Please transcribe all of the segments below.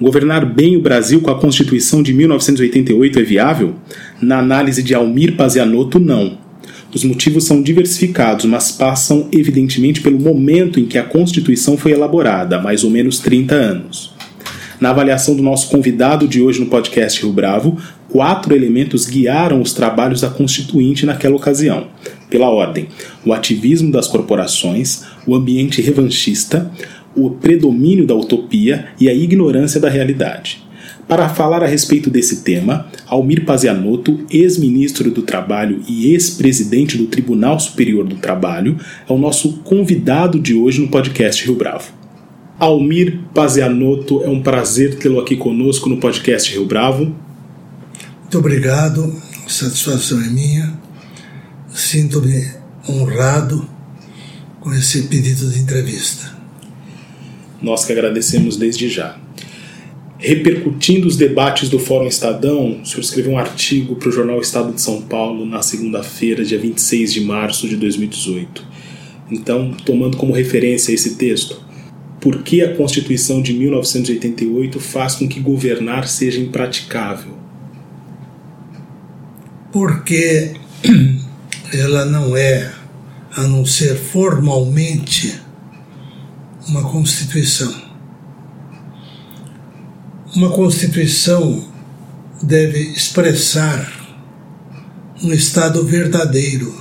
Governar bem o Brasil com a Constituição de 1988 é viável? Na análise de Almir Pazianotto, não. Os motivos são diversificados, mas passam evidentemente pelo momento em que a Constituição foi elaborada, mais ou menos 30 anos. Na avaliação do nosso convidado de hoje no podcast Rio Bravo, quatro elementos guiaram os trabalhos da Constituinte naquela ocasião. Pela ordem: o ativismo das corporações, o ambiente revanchista, o predomínio da utopia e a ignorância da realidade. Para falar a respeito desse tema, Almir Pazianotto, ex-ministro do Trabalho e ex-presidente do Tribunal Superior do Trabalho, é o nosso convidado de hoje no podcast Rio Bravo. Almir Pazianotto, é um prazer tê-lo aqui conosco no podcast Rio Bravo. Muito obrigado, satisfação é minha. Sinto-me honrado com esse pedido de entrevista. Nós que agradecemos desde já. Repercutindo os debates do Fórum Estadão, o senhor escreveu um artigo para o jornal Estado de São Paulo na segunda-feira, dia 26 de março de 2018. Então, tomando como referência esse texto, por que a Constituição de 1988 faz com que governar seja impraticável? Porque ela não é, a não ser formalmente, uma Constituição. Uma Constituição deve expressar um Estado verdadeiro.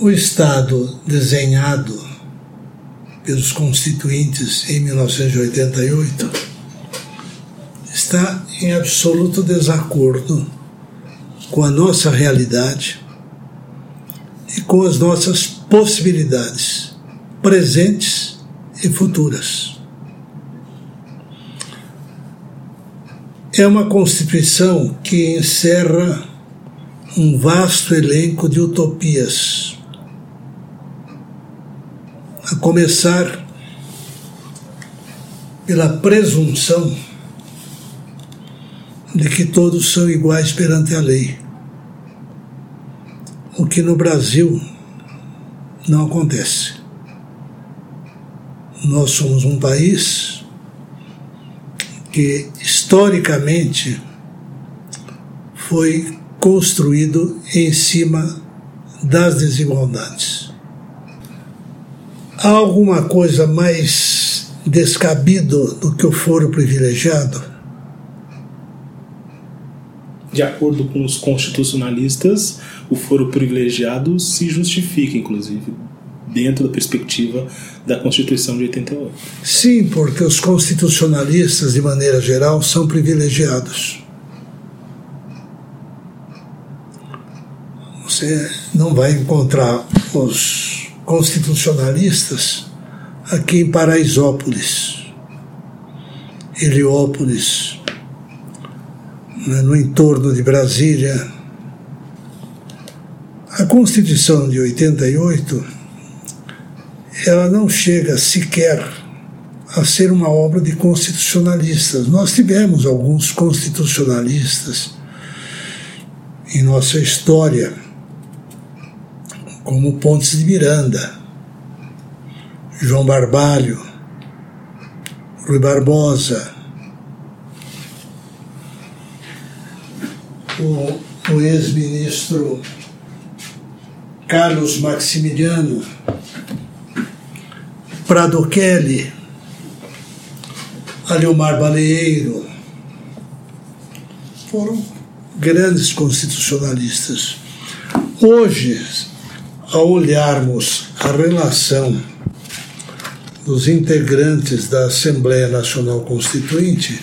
O Estado desenhado pelos constituintes em 1988 está em absoluto desacordo com a nossa realidade e com as nossas possibilidades presentes e futuras. É uma Constituição que encerra um vasto elenco de utopias, a começar pela presunção de que todos são iguais perante a lei, o que no Brasil não acontece. Nós somos um país que historicamente foi construído em cima das desigualdades. Há alguma coisa mais descabido do que o foro privilegiado? De acordo com os constitucionalistas, o foro privilegiado se justifica, inclusive, dentro da perspectiva da Constituição de 88. Sim, porque os constitucionalistas, de maneira geral, são privilegiados. Você não vai encontrar os constitucionalistas aqui em Paraisópolis, Heliópolis, né, no entorno de Brasília. A Constituição de 88 ela não chega sequer a ser uma obra de constitucionalistas. Nós tivemos alguns constitucionalistas em nossa história, como Pontes de Miranda, João Barbalho, Rui Barbosa, o, o ex-ministro Carlos Maximiliano, Prado Kelly, Aliomar Baleeiro, foram grandes constitucionalistas. Hoje, ao olharmos a relação dos integrantes da Assembleia Nacional Constituinte,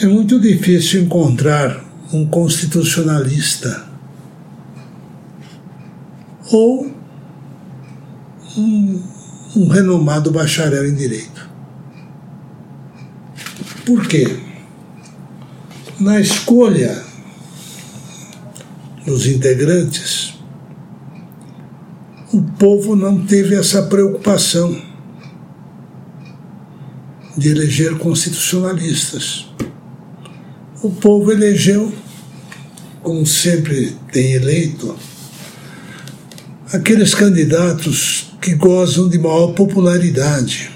é muito difícil encontrar um constitucionalista ou um, um renomado bacharel em direito. Por quê? Na escolha dos integrantes, o povo não teve essa preocupação de eleger constitucionalistas. O povo elegeu, como sempre tem eleito, aqueles candidatos que gozam de maior popularidade.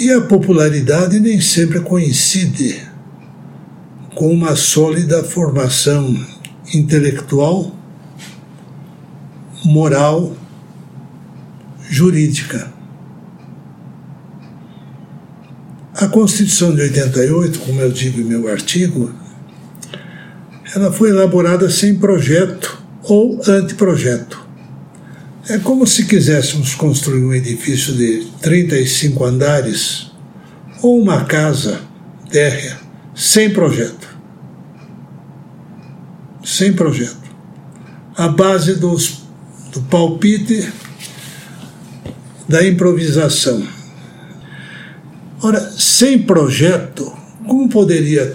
E a popularidade nem sempre coincide com uma sólida formação intelectual, moral, jurídica. A Constituição de 88, como eu digo em meu artigo, ela foi elaborada sem projeto ou anteprojeto. É como se quiséssemos construir um edifício de 35 andares ou uma casa térrea sem projeto. Sem projeto. A base dos, do palpite, da improvisação. Ora, sem projeto, como poderia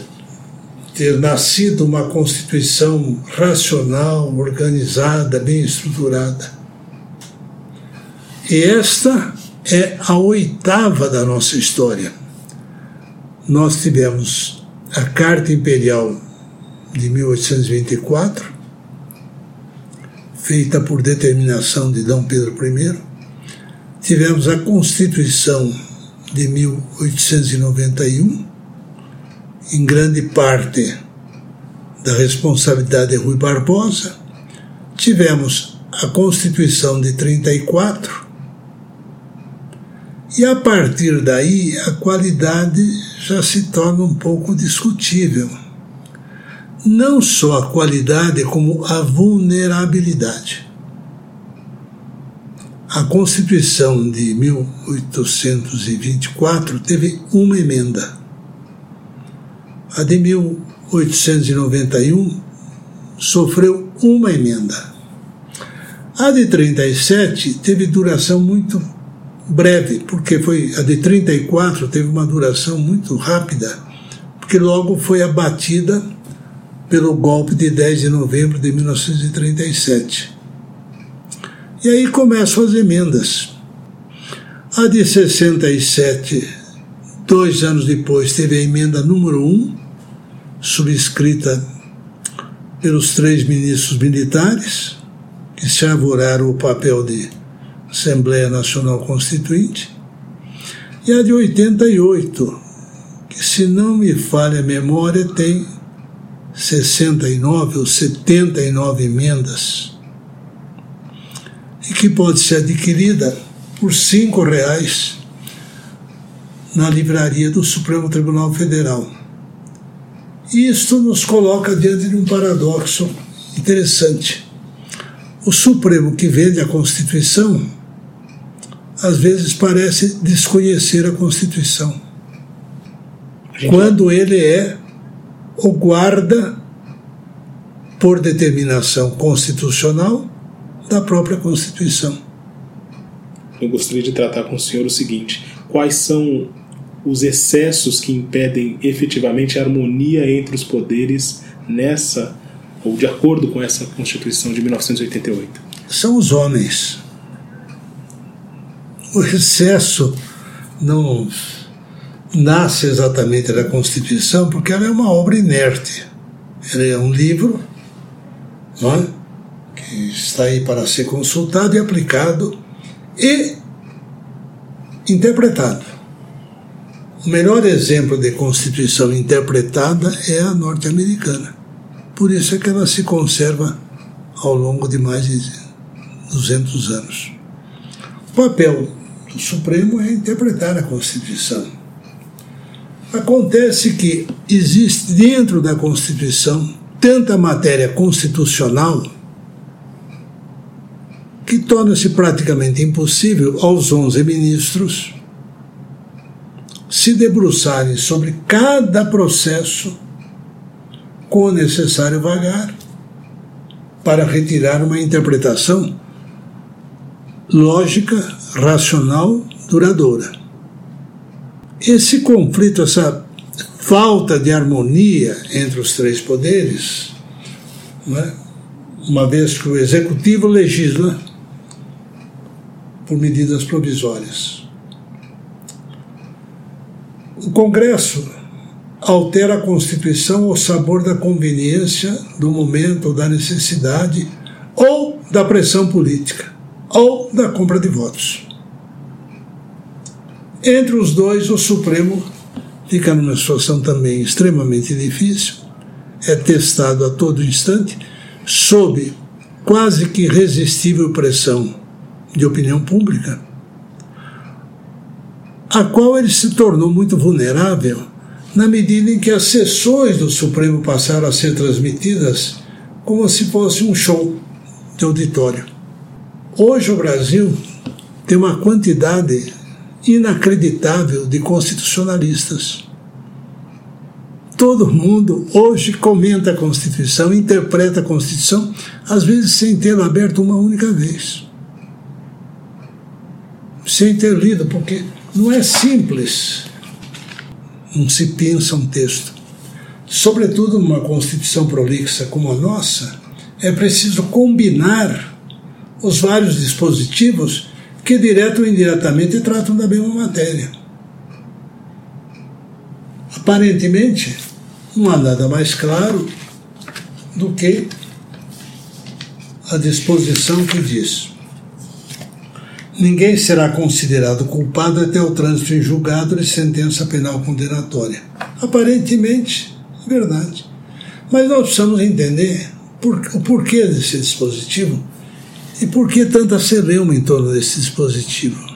ter nascido uma Constituição racional, organizada, bem estruturada? E esta é a oitava da nossa história. Nós tivemos a Carta Imperial de 1824, feita por determinação de Dom Pedro I. Tivemos a Constituição de 1891, em grande parte da responsabilidade de Rui Barbosa. Tivemos a Constituição de 34, e a partir daí a qualidade já se torna um pouco discutível. Não só a qualidade, como a vulnerabilidade. A Constituição de 1824 teve uma emenda. A de 1891 sofreu uma emenda. A de 37 teve duração muito breve, porque foi a de 34 teve uma duração muito rápida, porque logo foi abatida pelo golpe de 10 de novembro de 1937. E aí começam as emendas. A de 67, dois anos depois, teve a emenda número 1, subscrita pelos três ministros militares, que se arvoraram o papel de Assembleia Nacional Constituinte. E a de 88, que, se não me falha a memória, tem 69 ou 79 emendas e que pode ser adquirida por cinco reais na livraria do Supremo Tribunal Federal. Isto nos coloca diante de um paradoxo interessante. O Supremo que vende a Constituição às vezes parece desconhecer a Constituição, quando ele é o guarda por determinação constitucional da própria Constituição. Eu gostaria de tratar com o senhor o seguinte: quais são os excessos que impedem efetivamente a harmonia entre os poderes nessa, ou de acordo com essa Constituição de 1988? São os homens. O excesso não nasce exatamente da Constituição porque ela é uma obra inerte. Ela é um livro, não é? que está aí para ser consultado e aplicado e interpretado. O melhor exemplo de Constituição interpretada é a norte-americana. Por isso é que ela se conserva ao longo de mais de 200 anos. O papel do Supremo é interpretar a Constituição. Acontece que existe dentro da Constituição tanta matéria constitucional que torna-se praticamente impossível aos 11 ministros se debruçarem sobre cada processo com o necessário vagar para retirar uma interpretação lógica, racional, duradoura. esse conflito, essa falta de harmonia entre os três poderes, é? uma vez que o executivo legisla por medidas provisórias. O Congresso altera a Constituição ao sabor da conveniência, do momento ou da necessidade, ou da pressão política, ou da compra de votos. Entre os dois, o Supremo fica numa situação também extremamente difícil, é testado a todo instante, sob quase que irresistível pressão de opinião pública, a qual ele se tornou muito vulnerável na medida em que as sessões do Supremo passaram a ser transmitidas como se fosse um show de auditório. Hoje o Brasil tem uma quantidade inacreditável de constitucionalistas. Todo mundo hoje comenta a Constituição, interpreta a Constituição, às vezes sem tê-la aberto uma única vez. Sem ter lido, porque não é simples. Não se pensa um texto. Sobretudo numa Constituição prolixa como a nossa, é preciso combinar os vários dispositivos que, direto ou indiretamente, tratam da mesma matéria. Aparentemente, não há nada mais claro do que a disposição que diz: ninguém será considerado culpado até o trânsito em julgado de sentença penal condenatória. Aparentemente, verdade. Mas nós precisamos entender por, o porquê desse dispositivo e por que tanta celeuma em torno desse dispositivo?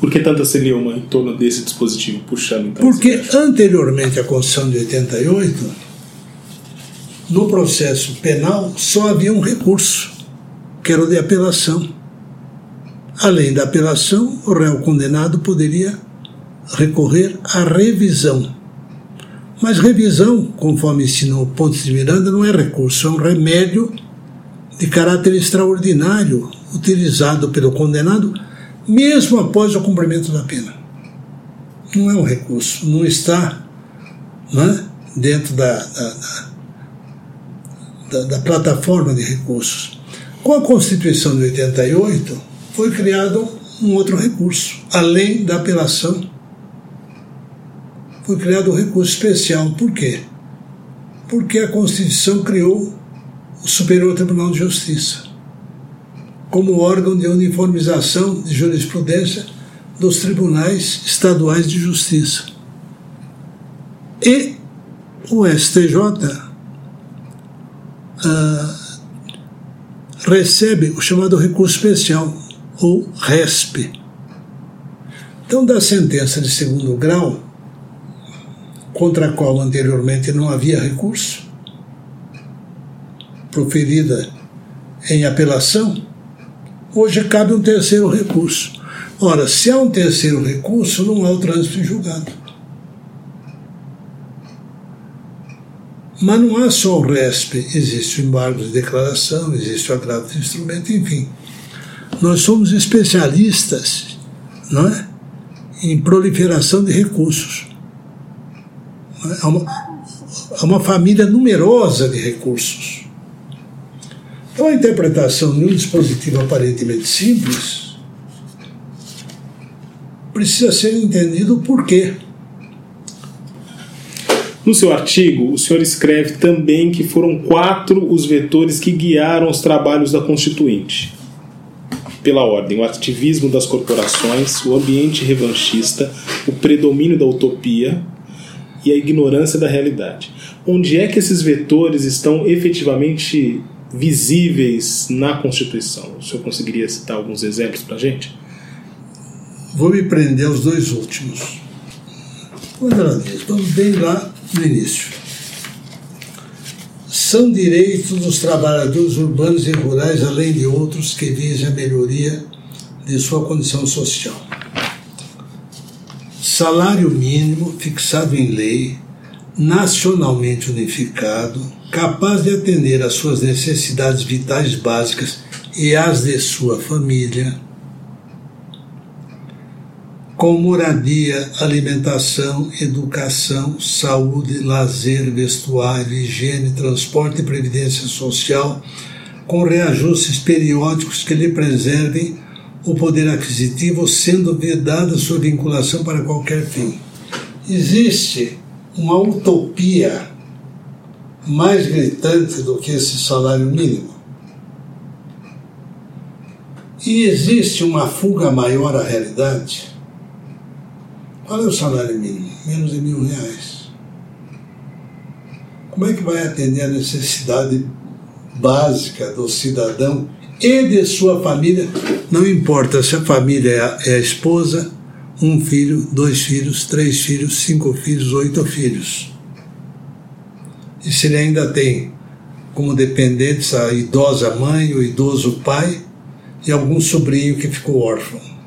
Por que tanta celeuma em torno desse dispositivo? Puxando então. Porque anteriormente à Constituição de 88, no processo penal só havia um recurso, que era o de apelação. Além da apelação, o réu condenado poderia recorrer à revisão. Mas revisão, conforme ensinou Pontes de Miranda, não é recurso, é um remédio de caráter extraordinário utilizado pelo condenado, mesmo após o cumprimento da pena. Não é um recurso, não está não é, dentro da, da, da, da plataforma de recursos. Com a Constituição de 88, foi criado um outro recurso, além da apelação. Foi criado um recurso especial. Por quê? Porque a Constituição criou o Superior Tribunal de Justiça, como órgão de uniformização de jurisprudência dos tribunais estaduais de justiça. E o STJ ah, recebe o chamado recurso especial, ou RESP. Então, da sentença de segundo grau, contra a qual anteriormente não havia recurso, proferida em apelação, hoje cabe um terceiro recurso. Ora, se há um terceiro recurso, não há o trânsito em julgado. Mas não há só o RESP, existe o embargo de declaração, existe o agravo de instrumento, enfim. Nós somos especialistas não é? em proliferação de recursos. Há uma, há uma família numerosa de recursos. Então, a interpretação de um dispositivo aparentemente simples precisa ser entendido o porquê. No seu artigo, o senhor escreve também que foram quatro os vetores que guiaram os trabalhos da Constituinte. Pela ordem, o ativismo das corporações, o ambiente revanchista, o predomínio da utopia e a ignorância da realidade. Onde é que esses vetores estão efetivamente visíveis na Constituição? O senhor conseguiria citar alguns exemplos para a gente? Vou me prender aos dois últimos. Quando ela diz, vamos bem lá no início. São direitos dos trabalhadores urbanos e rurais, além de outros que visem a melhoria de sua condição social. Salário mínimo fixado em lei, nacionalmente unificado, capaz de atender às suas necessidades vitais básicas e às de sua família. Com moradia, alimentação, educação, saúde, lazer, vestuário, higiene, transporte e previdência social, com reajustes periódicos que lhe preservem o poder aquisitivo, sendo vedada sua vinculação para qualquer fim. Existe uma utopia mais gritante do que esse salário mínimo? E existe uma fuga maior à realidade? Qual é o salário mínimo? Menos de mil reais. Como é que vai atender a necessidade básica do cidadão e de sua família? Não importa se a família é a, é esposa, um filho, dois filhos, três filhos, cinco filhos, oito filhos. E se ele ainda tem como dependentes a idosa mãe, o idoso pai e algum sobrinho que ficou órfão.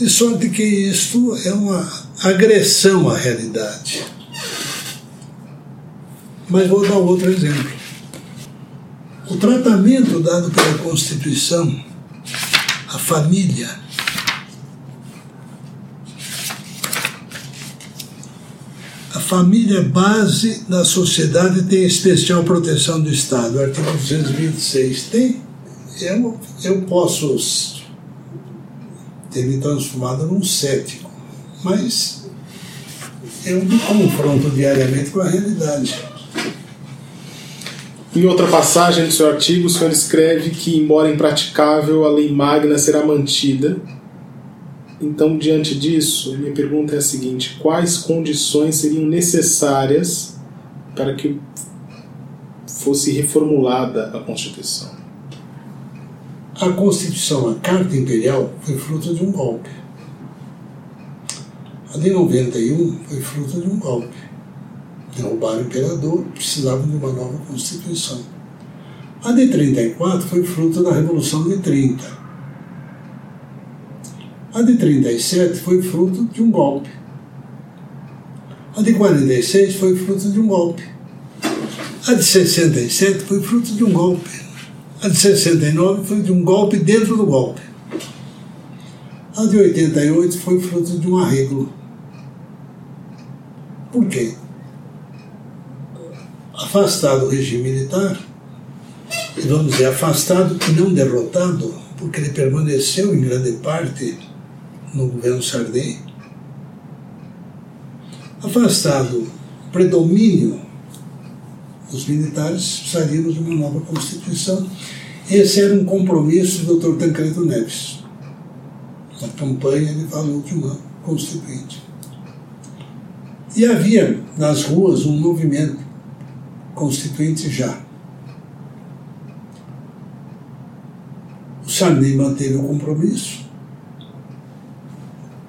De sorte que isto é uma agressão à realidade. Mas vou dar outro exemplo. O tratamento dado pela Constituição à família a família base da sociedade tem especial proteção do Estado, artigo 226. Tem, eu, eu posso ter me transformado num cético, mas eu me confronto diariamente com a realidade. Em outra passagem do seu artigo, o senhor escreve que, embora impraticável, a lei magna será mantida. Então, diante disso, minha pergunta é a seguinte: quais condições seriam necessárias para que fosse reformulada a Constituição? A Constituição, a Carta Imperial, foi fruto de um golpe. A de 91 foi fruto de um golpe. Derrubaram o imperador, precisavam de uma nova Constituição. A de 34 foi fruto da Revolução de 30. A de 37 foi fruto de um golpe. A de 46 foi fruto de um golpe. A de 67 foi fruto de um golpe. A de 69 foi de um golpe dentro do golpe. A de 88 foi fruto de um arreglo. Por quê? Afastado o regime militar, vamos dizer, afastado e não derrotado, porque ele permaneceu em grande parte no governo Sarney. Afastado predomínio os militares, precisaríamos de uma nova Constituição. Esse era um compromisso do Dr. Tancredo Neves. Na campanha ele falou de uma Constituinte. E havia nas ruas um movimento constituinte já. O Sarney manteve o compromisso,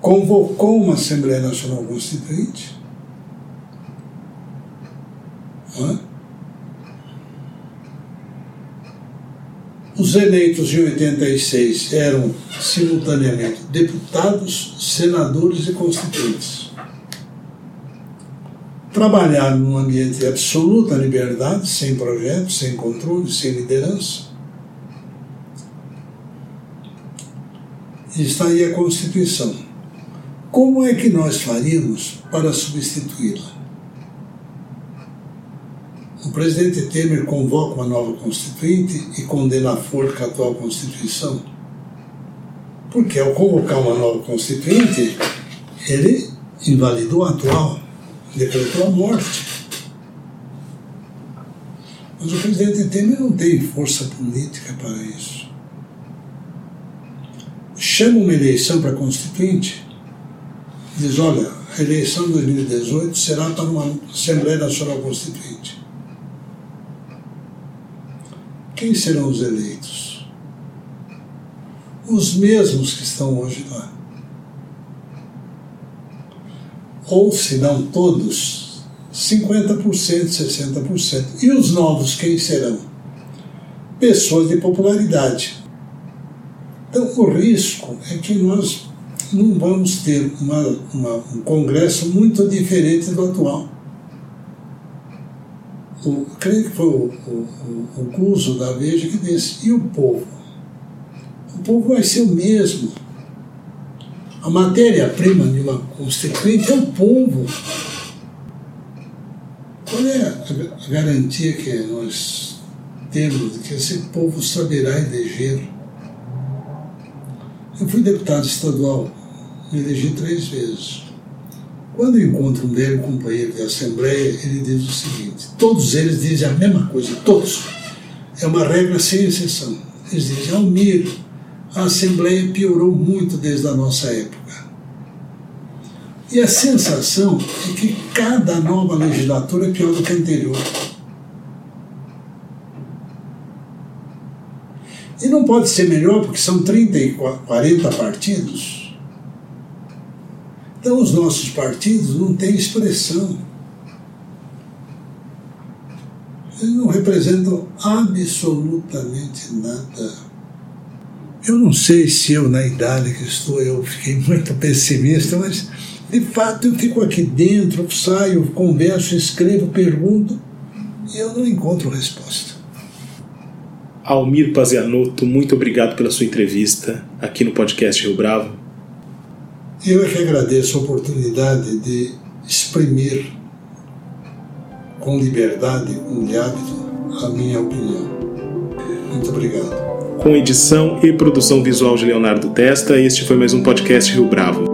convocou uma Assembleia Nacional Constituinte. Não é? Os eleitos em 86 eram simultaneamente deputados, senadores e constituintes. Trabalharam num ambiente de absoluta liberdade, sem projetos, sem controle, sem liderança. Está aí a Constituição. Como é que nós faríamos para substituí-la? O presidente Temer convoca uma nova Constituinte e condena a forca a atual Constituição. Porque ao convocar uma nova Constituinte, ele invalidou a atual, decretou a morte. Mas o presidente Temer não tem força política para isso. Chama uma eleição para Constituinte, diz: olha, a eleição de 2018 será para uma Assembleia Nacional Constituinte. Quem serão os eleitos? Os mesmos que estão hoje lá. Ou, se não todos, 50%, 60%. E os novos, quem serão? Pessoas de popularidade. Então, o risco é que nós não vamos ter uma, uma, um Congresso muito diferente do atual o, creio que foi o, o, o Cuso da Veja que disse, e o povo? O povo vai ser o mesmo. A matéria-prima de uma constituinte é o povo. Qual é a garantia que nós temos de que esse povo saberá eleger? Eu fui deputado estadual, me elegi três vezes. Quando eu encontro um velho companheiro de assembleia, ele diz o seguinte: todos eles dizem a mesma coisa, todos. É uma regra sem exceção. Eles dizem, Almir, a Assembleia piorou muito desde a nossa época. E a sensação é que cada nova legislatura é pior do que a anterior. E não pode ser melhor porque são 30 e 40 partidos. Então os nossos partidos não têm expressão. Eles não representam absolutamente nada. Eu não sei se eu, na idade que estou, eu fiquei muito pessimista, mas de fato eu fico aqui dentro, saio, converso, escrevo, pergunto e eu não encontro resposta. Almir Pazianotto, muito obrigado pela sua entrevista aqui no podcast Rio Bravo. Eu é que agradeço a oportunidade de exprimir com liberdade, com hábito, a minha opinião. Muito obrigado com edição e produção visual de Leonardo Testa. Este foi mais um podcast Rio Bravo.